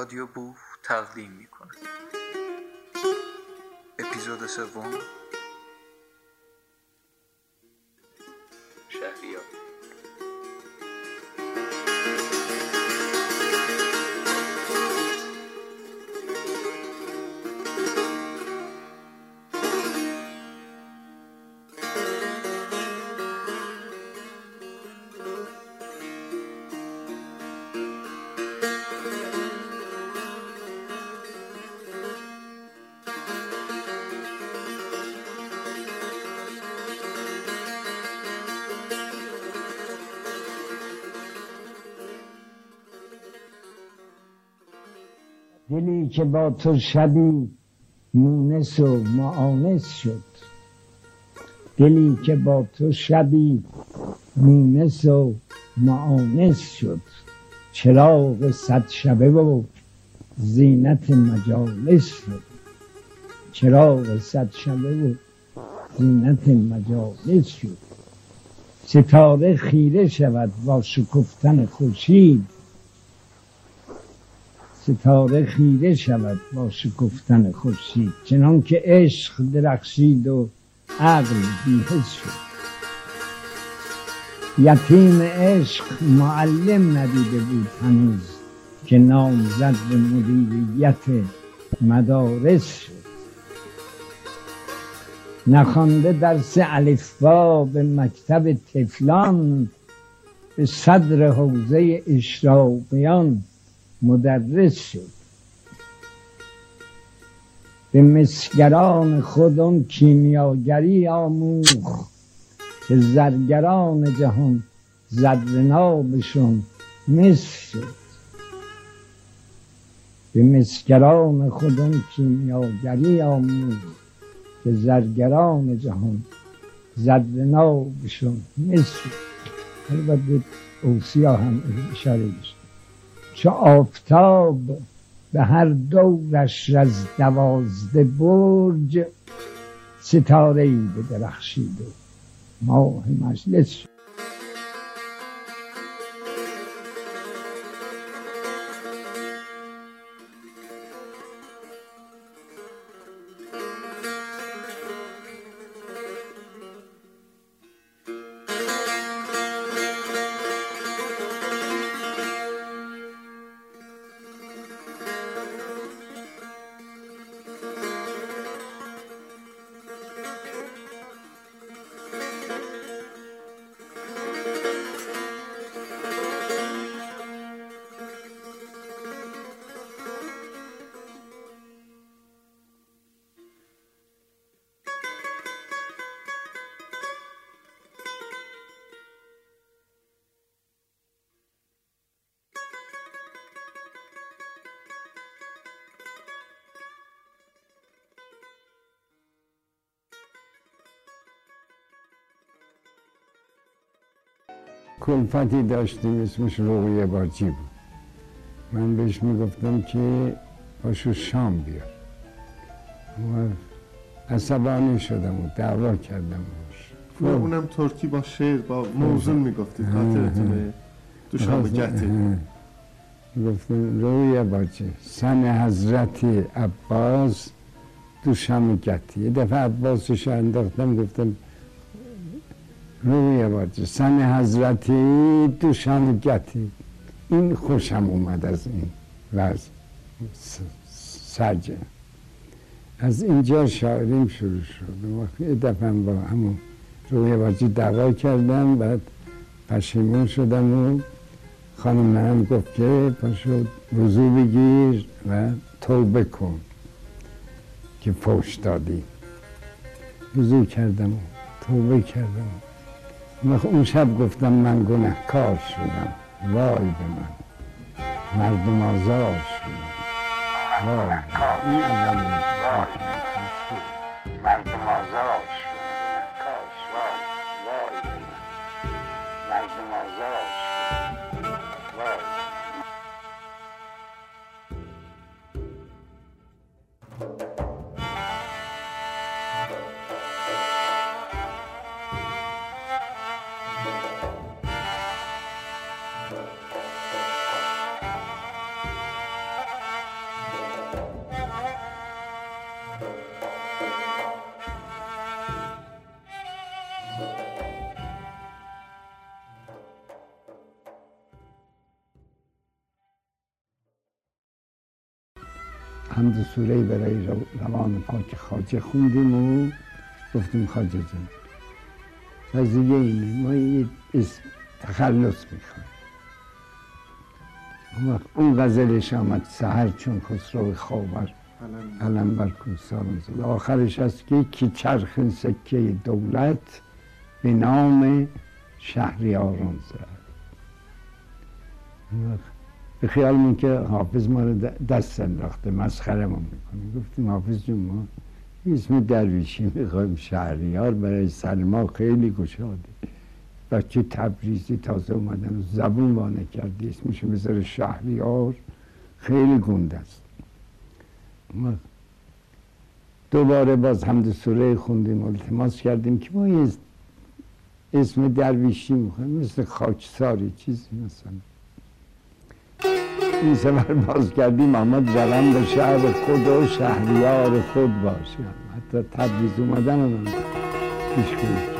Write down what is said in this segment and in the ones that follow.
رادیو بوف تقدیم می کند اپیزود سوم. که با تو شبی مونس و معانس شد. دلی که با تو شبی مونس و معانس شد. چراغ صد شبه و زینت مجالس شد. چراغ صد شبه و زینت مجالس شد. ستاره خیره شود با شکفتن خورشید. ستاره خیره شود با شکفتن خورشید چنان که عشق درخشید و عقل بیهس شد. یتیم عشق معلم ندیده بود هنوز که نامزد به مدیریت مدارس شد. نخوانده درس الفبا به مکتب تفلان به صدر حوزه اشراقیان. مدرس شد. به مسگران خود اون کیمیاگری آموخت که زرگران جهان زرنابشون مس شد. به مسگران خود اون کیمیاگری آموخت که زرگران جهان زرنابشون مس شد. به اوسیا هم اشاره چو آفتاب به هر دورش از دوازده برج ستاره ای به درخشید و ماه مجلس کلفتی داشتیم اسمش روغی باجی بود. من بهش می‌گفتم که پاشو شام بیار. و عصبانی شدم و دعوا کردم باش اونم ترکی با شعر با موزون می‌گفتید خاطرتونه. دوشنبه گتی گفتم روی باجی سن حضرت عباس دوشم گتی یه دفعه عباسش انداختم گفتم روی باجی سن حضرتی دوشم گتی. این خوشم اومد از این وضع. سجه از اینجا شاعریم شروع شد. و یه دفعه با همون روی باجی دعوا کردم. بعد پشیمون شدم و خانم من گفت که پاشو وضو بگیر و توبه کن که فوش دادی. وضو کردم و توبه کردم. و اون شب گفتم من گنهکار شدم. وای به من. مردم آزار شدم. وای. به من. حمد سوره برای روان پاک خاجه خوندیم و گفتیم خاجه جان قضیه اینه ما یه تخلص می‌خوایم. اون وقت اون غزلش آمد سهر چون خسرو خوابر علم بر کوسان زد آخرش است که کی چرخ سکه دولت به نام شهریاران زد اون وقت به خیال که حافظ ما رو دست انداخته مسخره ما می‌کنه. گفتیم حافظ جون ما اسم درویشی می‌خوایم شهریار برای سلما خیلی گشاده. بچه تبریزی تازه اومدن و زبون وانه کردی اسمشو بذاره شهریار خیلی گنده است. دوباره باز حمد سوره خوندیم التماس کردیم که ما اسم درویشی می‌خوایم مثل خاکساری چیزی مثلا. این سفر باز کردیم آمد زدن به شهر خود و شهریار خود باشیم حتی تبریز اومدن هم پیش کرد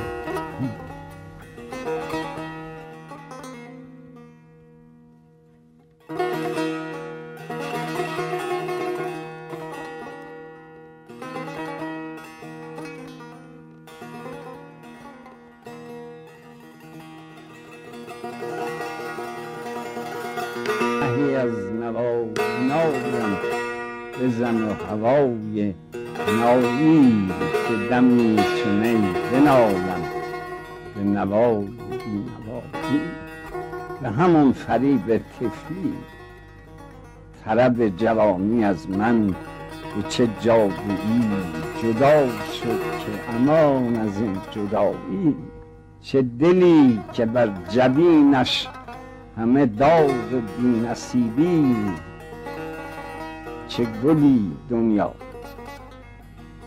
فریب تفلی طرب جوانی از من به چه جادویی جدا شد که امان از این جدایی؟ چه دلی که بر جبینش همه داغ بی نصیبی چه گلی دنیا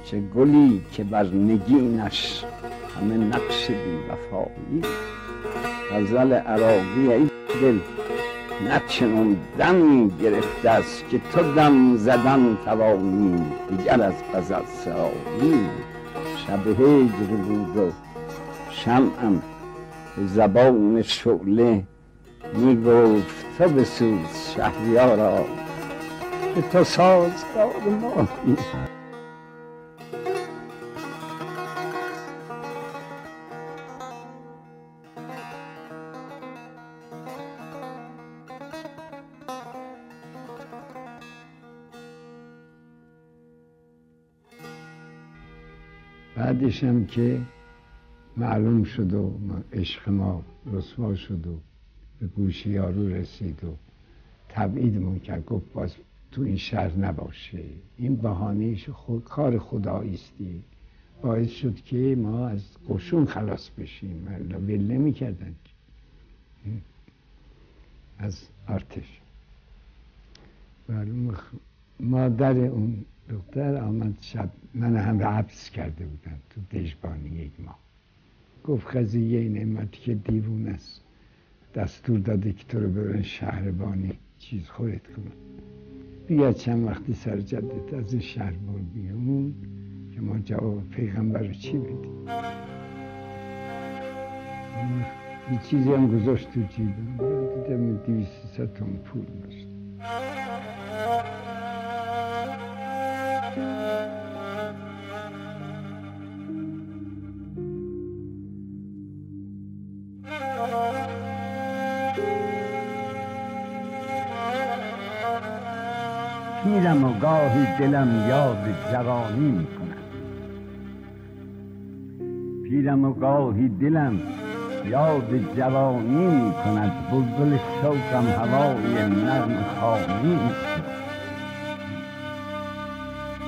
چه گلی که بر نگینش همه نقش بی وفایی غزل عراقی ای دل نه دمی گرفته است که تو دم زدن توانی. دیگر از غزل سرایی شب هجر بود و شمعم زبان شعله می گفت تو بسوز شهریارا که تو سازگار مایی بعدش هم که معلوم شد و عشق ما رسوا شد و به گوش یارو رسید و تبعیدمون کرد. گفت باز تو این شهر نباشه. این بهانهش خود کار خداییستی باعث شد که ما از قشون خلاص بشیم. ول نمی‌کردن. از ارتش مادر اون دختر آمد شب من هم حبس کرده بودم تو دژبانی یک ماه. گفت قضیه این نعمتی که دیوون است. دستور داده که تو رو برن شهربانی. چیز خورد کنن بیا چند وقتی سر جدت از این شهر بر بیرون که ما جواب پیغمبر رو چی بدیم؟ یه چیزی هم گذاشت تو جیبم. دیدم دیویست ست پول داشت. پیرم و گاهی دلم یاد جوانی می‌کنم پیرم و گاهی دلم یاد جوانی می‌کند. بلبل شوقم هوای نرم خانی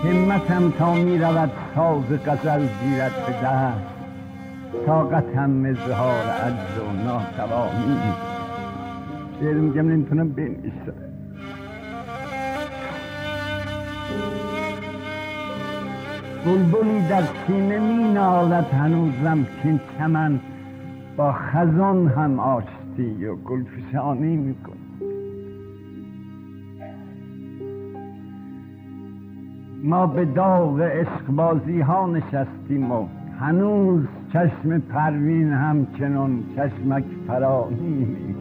همتم تا می‌رود ساز غزل گیرد به دست طاقتم اظهار عجز و ناتوانی شعر میگم نمی‌تونم بنویسم. بلبلی در سینه می نالد هنوزم که چمن. با خزان هم آشتی و گلفشانی میکن ما به داغ عشقبازی ها نشستیم و هنوز چشم پروین همچنان چشمک فرانی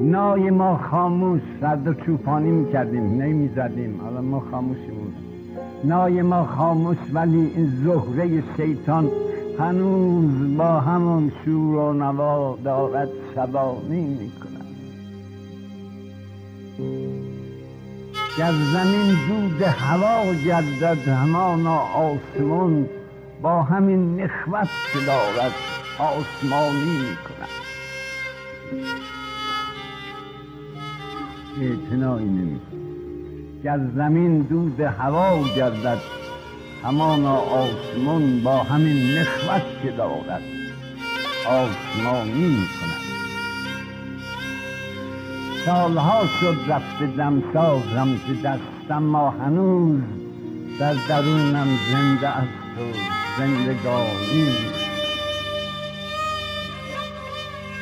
نای ما خاموش و چوپانی می‌کردیم نمی‌زدیم. حالا ما خاموشیم نای ما خاموش ولی این زهره شیطان هنوز با همون شور و نوا دارد شبانی می‌کند گر زمین دود هوا گردد همانا آسمون با همین نخوت که دارد آسمانی می‌کند. اعتنایی نمی گر زمین دود هوا گردد همانا آسمون با همین نخوت که دارد. آسمانی می‌کند سالها شد رفته دمسازم که دستم ما هنوز در درونم زنده است و زندگانی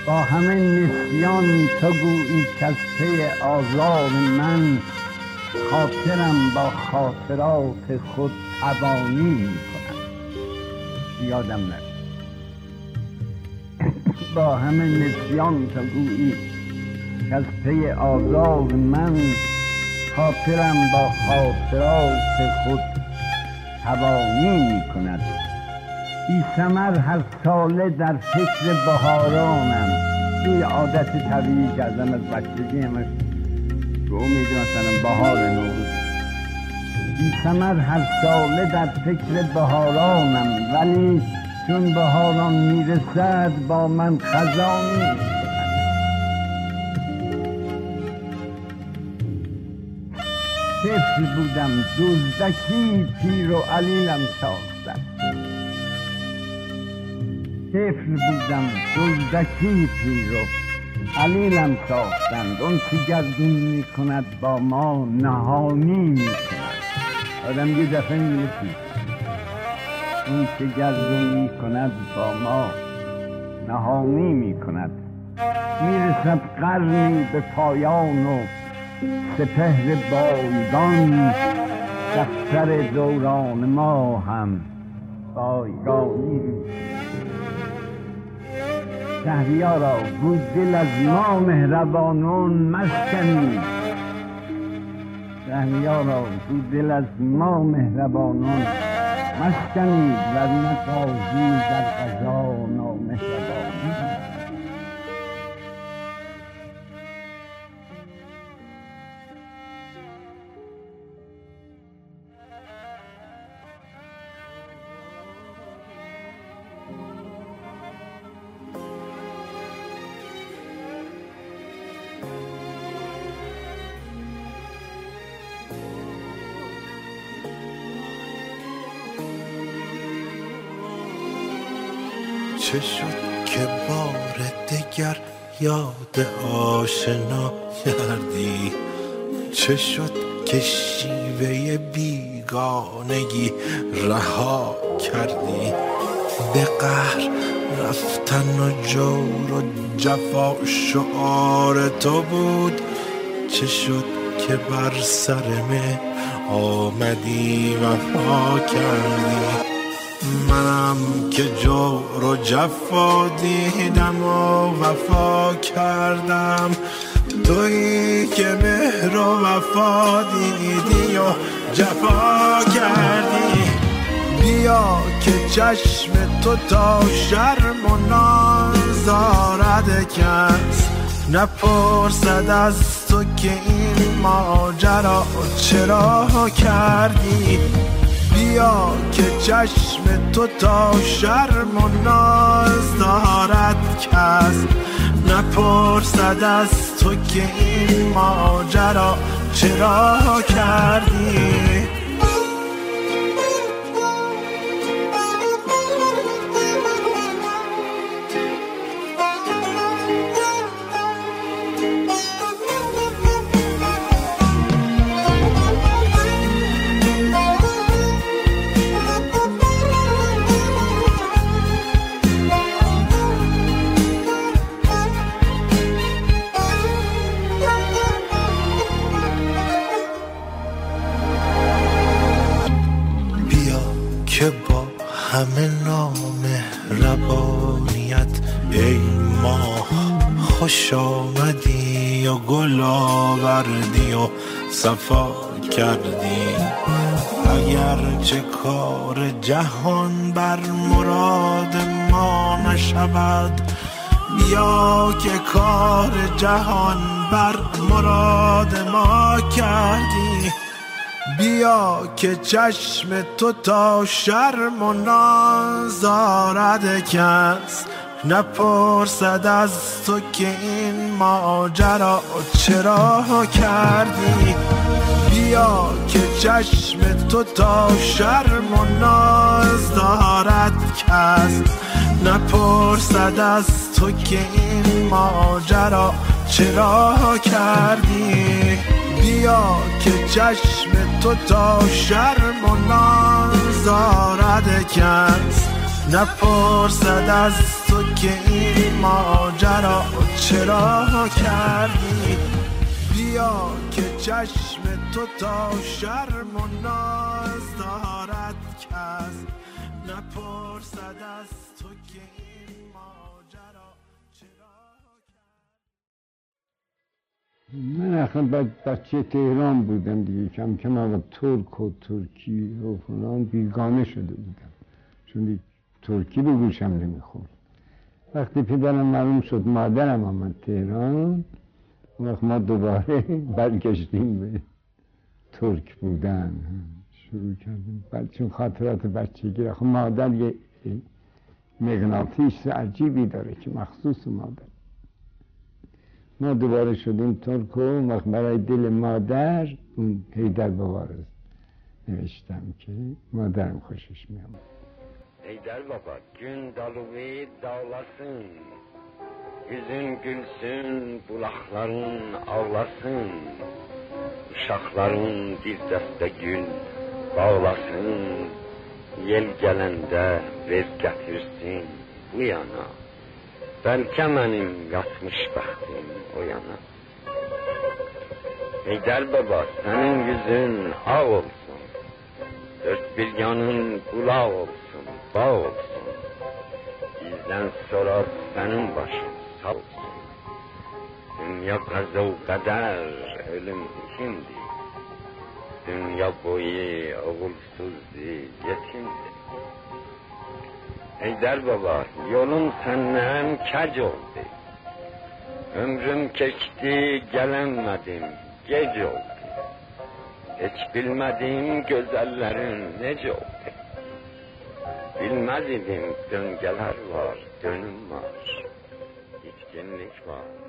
با همه نسیان تو گویی پی آزار من خاطرم با خاطرات خود تبانی می‌کنم یادم نرد با همه نسیان تو گویی پی آزار من خاطرم با خاطرات خود توانی می کند بی سمر هر ساله در فکر بهارانم. توی عادت طبیعی کردم از بچگی همش امید مثلا بهار نوروز. بی سمر هر ساله در فکر بهارانم ولی چون بهاران می‌رسد با من خزانی طفل بودم؟ دزدکی پیر و علیلم ساختن طفل بودم دزدکی پیر و علیلم ساختند اون که گردون می کند با ما نهانی می کند آدم یه دفعه می اون که گردون می کند با ما نهانی می کند می‌رسد قرنی به پایان و سپهر بایگان دفتر دوران ما هم بایگانی. شهریارا گو دل از ما مهربانون مسکنی شهریارا گو دل از ما مهربانون مسکنید ورنه قاضی در قضا چه شد که بار دگر یاد آشنا کردی؟ چه شد که شیوه بیگانگی رها کردی؟ به قهر رفتن و جور و جفا شعار تو بود؟ چه شد که بر سر آمدی وفا کردی؟ منم که جور و جفا دیدم و وفا کردم. تویی که مهر و وفا دیدی و جفا کردی. بیا که چشم تو تا شرم و نازارد کس. نپرسد از تو که این ماجرا چرا کردی. بیا که چشم تو تا شرم و ناز دارد کس. نپرسد از تو که این ماجرا چرا کردی؟ خوش آمدی و گل آوردی و صفا کردی. اگر چه کار جهان بر مراد ما نشود بیا که کار جهان بر مراد ما کردی. بیا که چشم تو تا شرم و نازارد نپرسد از تو که این ماجرا چرا کردی؟ بیا که چشم تو تا شرم و ناز دارد کس. نپرسد از تو که این ماجرا چرا کردی؟ بیا که چشم تو تا شرم و ناز دارد کس. نپرسد از که این ماجرا چرا کردی؟ بیا که چشم تو تا شرم و ناز دارد کس. نپرسد از تو که این ماجرا چرا من اخلا بچه تهران بودم دیگه. کم کم اول ترک و ترکی و فلان بیگانه شده بودم. چون ترکی به گوشم نمی‌خورد. وقتی پدرم معلوم شد مادرم آمد تهران وقت ما دوباره برگشتیم به ترک بودن. شروع کردیم. بعد چون خاطرات بچگی خب مادر یه مغناطیس عجیبی داره که مخصوص مادر. ما دوباره شدیم ترک و وقت برای دل مادر اون هیدر بوارز نوشتم که مادرم خوشش میامد Eyder baba gün dalığı dağlasın Yüzün gülsün bulakların ağlasın Uşakların bir dəstə gül bağlasın. Yel gələndə ver gətirsin bu yana. Bəlkə mənim yatmış bəxtim o yana. Heydər baba sənin yüzün ağ olsun. Dört bir yanın qulaq olsun, vefa olsun. Bizden sorar senin başın sağ olsun. Dünya gazel kader ölüm şimdi. Dünya boyu oğulsuzdu, yetimdi. Eyder baba, yolun senden kac oldu. Ömrüm geçti, gelemedim, gece oldu. Hiç bilmediğim gözellerin nece oldu. Bilmez idim döngeler var, dönüm var, içkinlik var.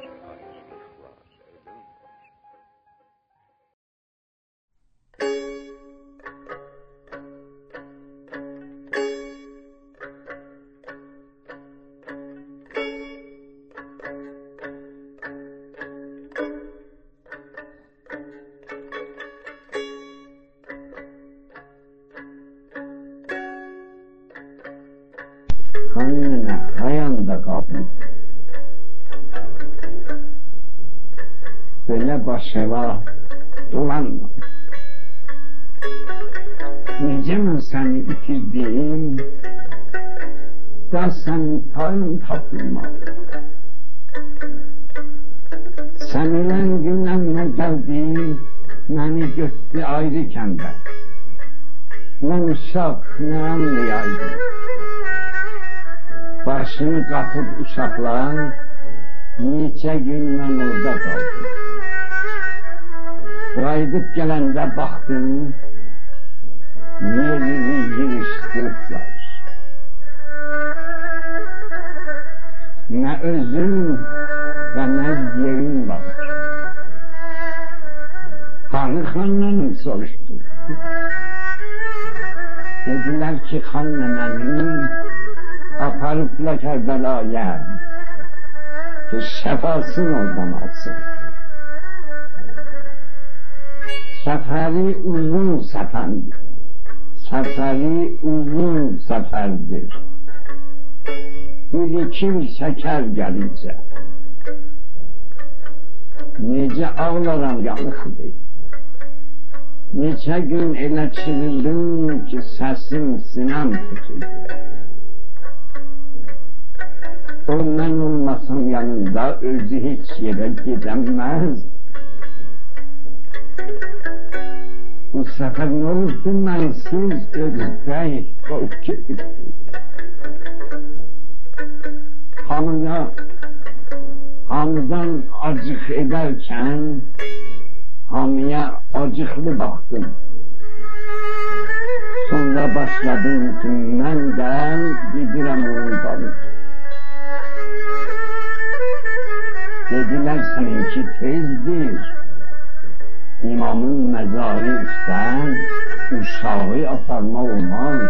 başıma dolanma. Necem seni itirdiğim, da sen tarım tapılma. Sen ölen günden ne geldiğim, beni götü ayrı kende. Ne uşak ne anlayaydı. Başını kapıp uşaklar, niçe gün ben orada kaldım. Yaydip gelende baktım, yerini yığıştırıplar. Ne özüm ve ne yerim var. Hanı hanlanım soruştu. Dediler ki hanlananım aparıpla Kerbela'ya ki şefasın oradan alsın. Safari uzun safandır. Safari uzun safardır. Bir kim şeker gelince. Nece ağlaram yanık bey. Neçə gün elə çirildim ki, səsim sinəm tutuldu. O mən olmasam yanında özü heç yerə gedəməz. Bu sefer ne olurdu lan siz ölüden korkup. Hanına, hanıdan acık ederken hanıya acıklı baktım. Sonra başladım günden de gidirem ondan. Dediler seninki tezdir. imamın məzarı üstdən uşağı aparmaq olmaz.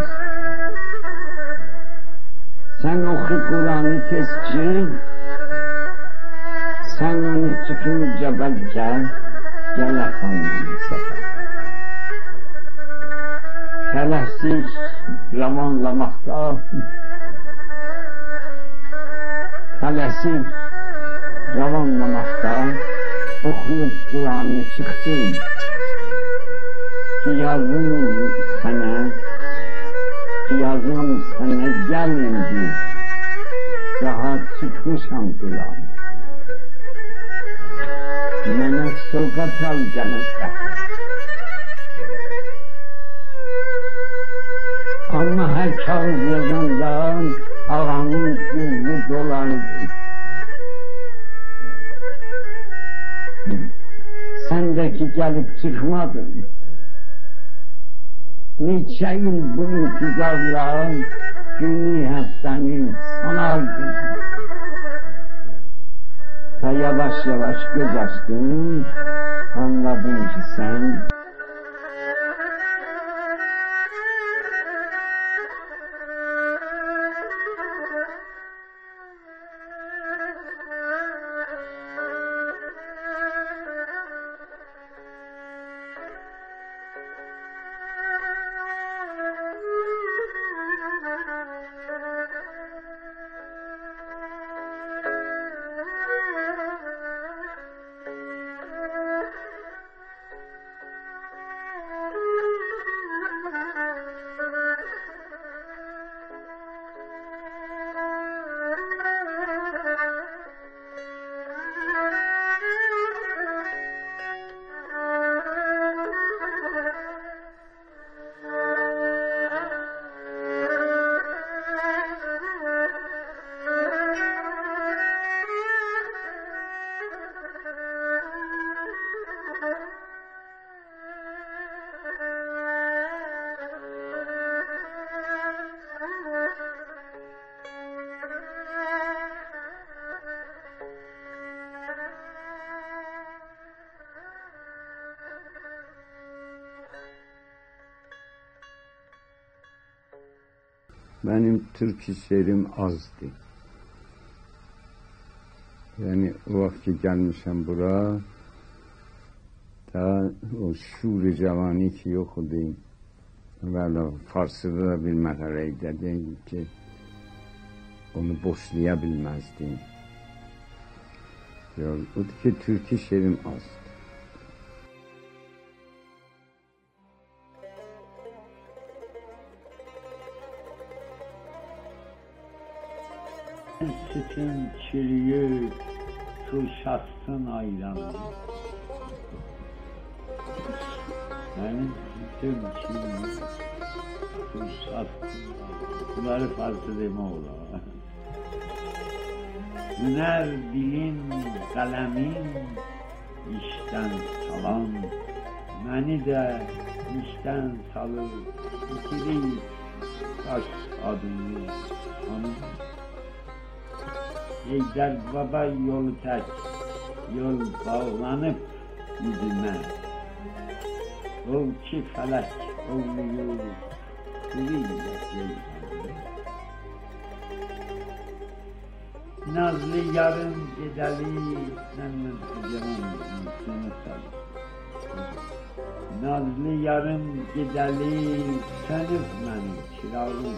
Sən oxu Quranı tez çıx, sən onu çıxınca bəlkə gəl aparmam səfər. Tələssiz yamanlamaqda tələsik yamanlamaqda okuyup kulağını çıktım. Ki yazım sana ki yazım sana gelmedi. Daha çıkmışam kulağım bana sokak alacaksın ama her kağıt yazan dağın ağanın gözü dolandı. Sendeki gelip çıkmadın. Niçe yıl bu intizarla günü hepteni sanardın. Ta yavaş yavaş göz açtın, anladın ki sen Benim Türk işlerim azdı. Yani o vakti gelmişim bura da o şuur cevani ki yok idi. Valla Farsıda da bir merhaleydi ki onu boşlayabilmezdim. Ya, o ki Türk işlerim azdı. Sütün çürüyüp tuşatsın ayranı. Benim sütüm çürüyüp tuşatsın ayranı. Bunları fazla deme ola. Hüner, dilin, kalemin işten salan, beni de işten salıp bitirip taş adını Ey gel baba yolu tek, yol bağlanıp yüzüme. Ovçi felek, ovluyor, kuyuyla ceyhanı. Nazlı yarım gideli, sen mızgıcamın insanı sal. Nazlı yarım gideli, sen üzmenin kiralın.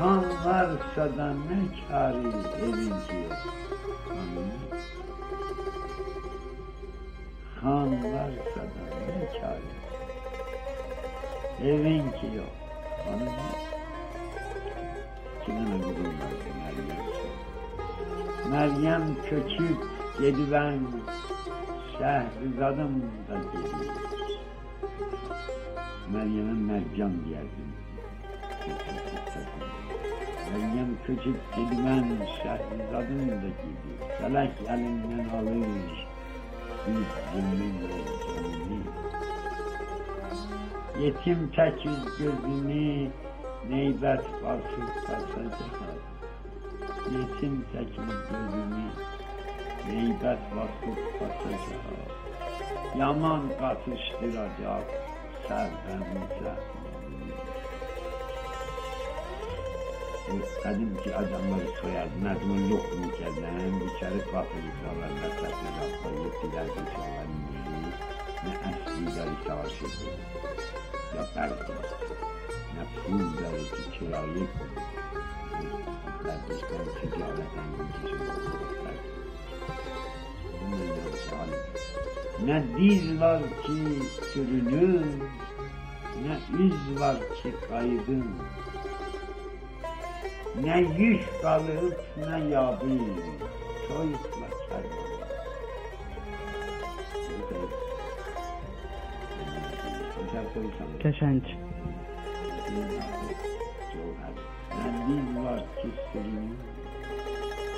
Kan varsa da ne kârı evinci yok. Kan varsa da ne kârı. Evin ki yok. Hanım Kimin ömrüm var Meryem Meryem köçüp gediven Şehrizadım da geliyor. Meryem'e mercan diyerdim. Meryem köçüp gediven Şehrizadım da geliyor. Felek elinden alır biz zümrün canını. Yetim tek yüz gözünü neybet basıp basacak. Yetim tek yüz gözünü neybet basıp basacak. Yaman katıştıracak serbenimize. Bu kadimki adamları soyardı. Merdiven yok mu kendine? İçeri kapıyıcılar, ne kapıyıcılar, yetkiler geçiyorlar yeri. Ne eslileri savaşırdı. Ya belki ne pulları ki kirayı Kardeşler ticareten geçiyorlar. Ne diz var ki sürünür, ne iz var ki kaydın. ne yüz kalır ne yabı, soyutma çarpı. Keşenç. Ne iz var ki sürümün,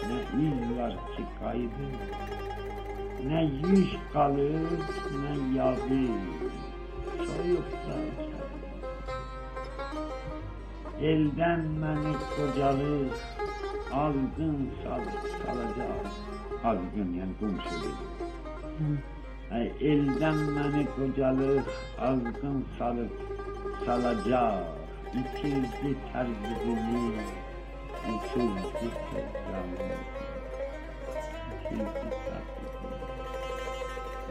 ne iz var ki kaybın, ne yüz kalır ne yabı, soyutma çarpı. Eldenmemiş kocalı azgın sal, salacağız. Azgın yani komşu yani eldenmemiş kocalı azgın salıp salacağız. İkildi terbizini, uçuldu tekrarını. İkildi terbizini,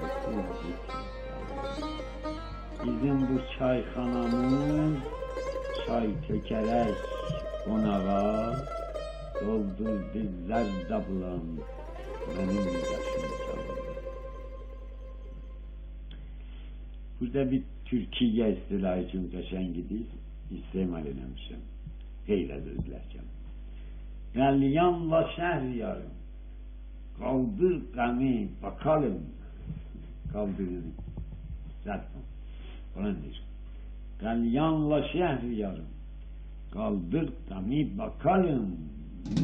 uçuldu tekrarını. Bizim bu çayhanamız çay tökerek onağa Doldurdu zerda bulan benim yaşım Burada bir Türkiye istila için geçen gidiyiz. İstemal eləmişim. Qeylət özlərkən. Gəliyam va şəhriyarım. Qaldır qəmi, bakalım. Qaldırın. Zaten. Ona deyir kalyanla şehriyarım. Kaldır da mi bakalım,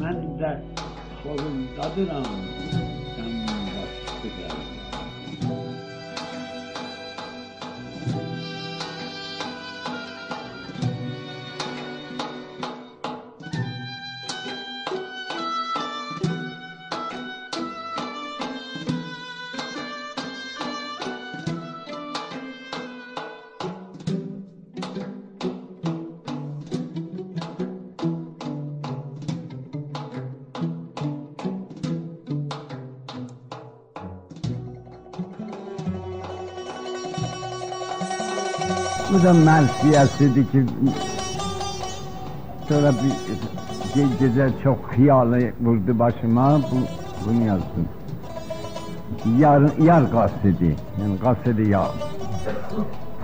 men de sorundadıram, sen başkı. Da merfiyesidir ki sonra bir ge- gece çok hıyalı vurdu başıma bu, bunu yazdım. Yar, yar kasidi, yani kasidi yar.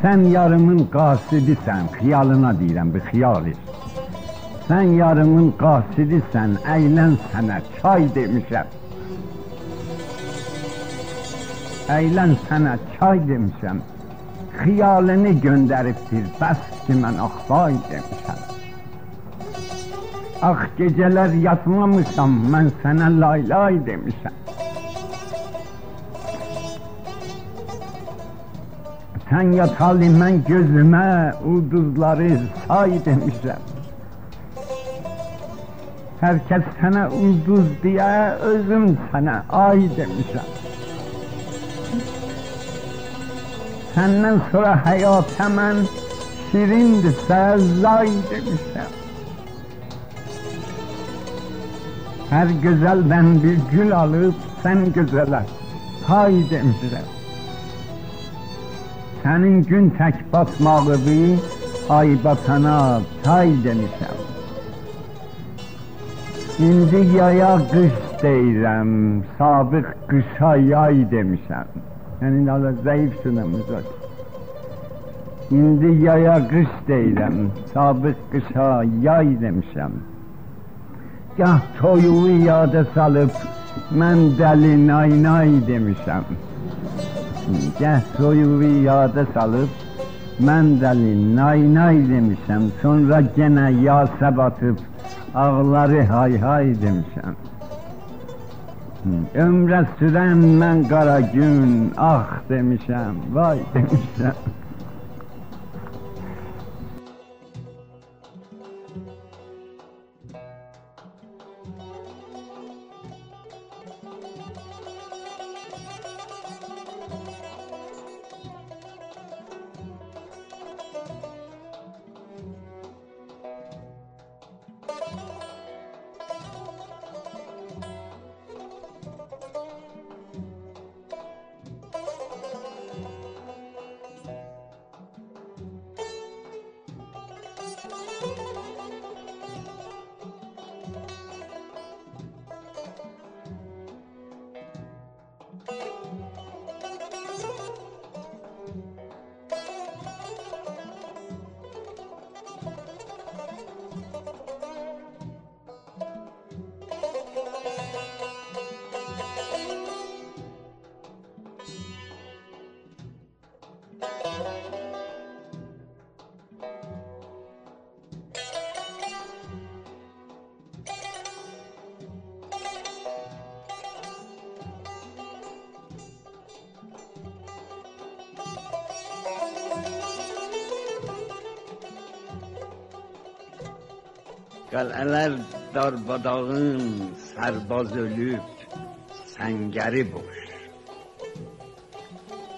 Sen yarımın kasidisen, hıyalına deyirəm, bir iş. Sen yarımın kasidisen, eğlen sana çay demişəm. Eğlen sana çay demişəm xiyalini gönderiptir, bas ki mən ah vay demişəm. Ah geceler yatmamışam, mən sənə lay lay demişəm. Sen yat hali mən gözüme ulduzları say demişəm. Herkes sana ulduz diye özüm sana ay demişəm. Senden sonra hayat hemen şirindirse zay demişler. Her güzelden bir gül alıp sen güzele hay demişler. Senin gün tek batmağı ay batana tay demişler. İndi yaya kış deyirəm, sabık kışa yay demişəm. Senin öyle zayıf sınavımız var. İndi yaya kış değilim, sabık kışa yay demişem. Gah toyuğu yada salıp, mən dəli nay nay demişəm. Gah toyuğu yada salıb, mən dəli nay nay demişəm. Sonra genə yasa batıb, ağları hay hay demişəm. Ömrə sürən mən qara gün, ah demişəm, vay demişəm. Qələlər darbadağın sərbaz ölüb, səngəri boş.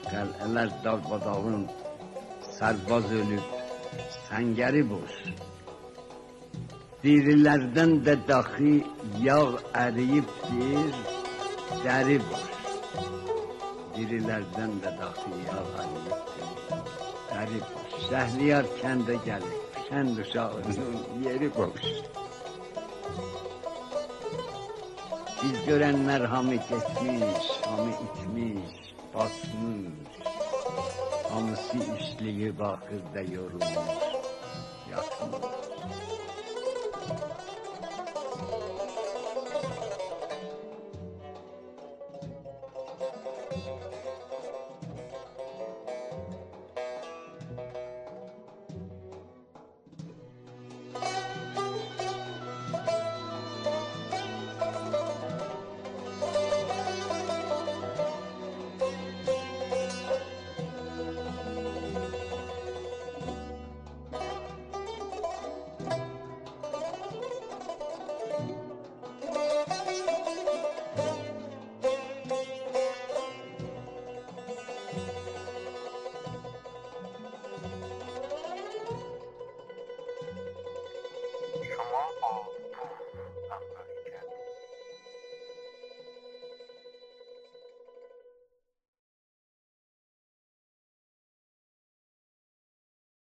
Qələlər darbadağın sərbaz ölüb, səngəri boş. Dirilərdən də daxi yağ əriyibdir, dəri boş. Dirilərdən də daxi yağ əriyibdir, dəri boş. Şəhliyar kəndə gəlir. Kənd uşağının yeri boş. Biz görenler hamı geçmiş, hamı itmiş, basmış. Hamısı işliği bakırda yorulmuş, yatmış.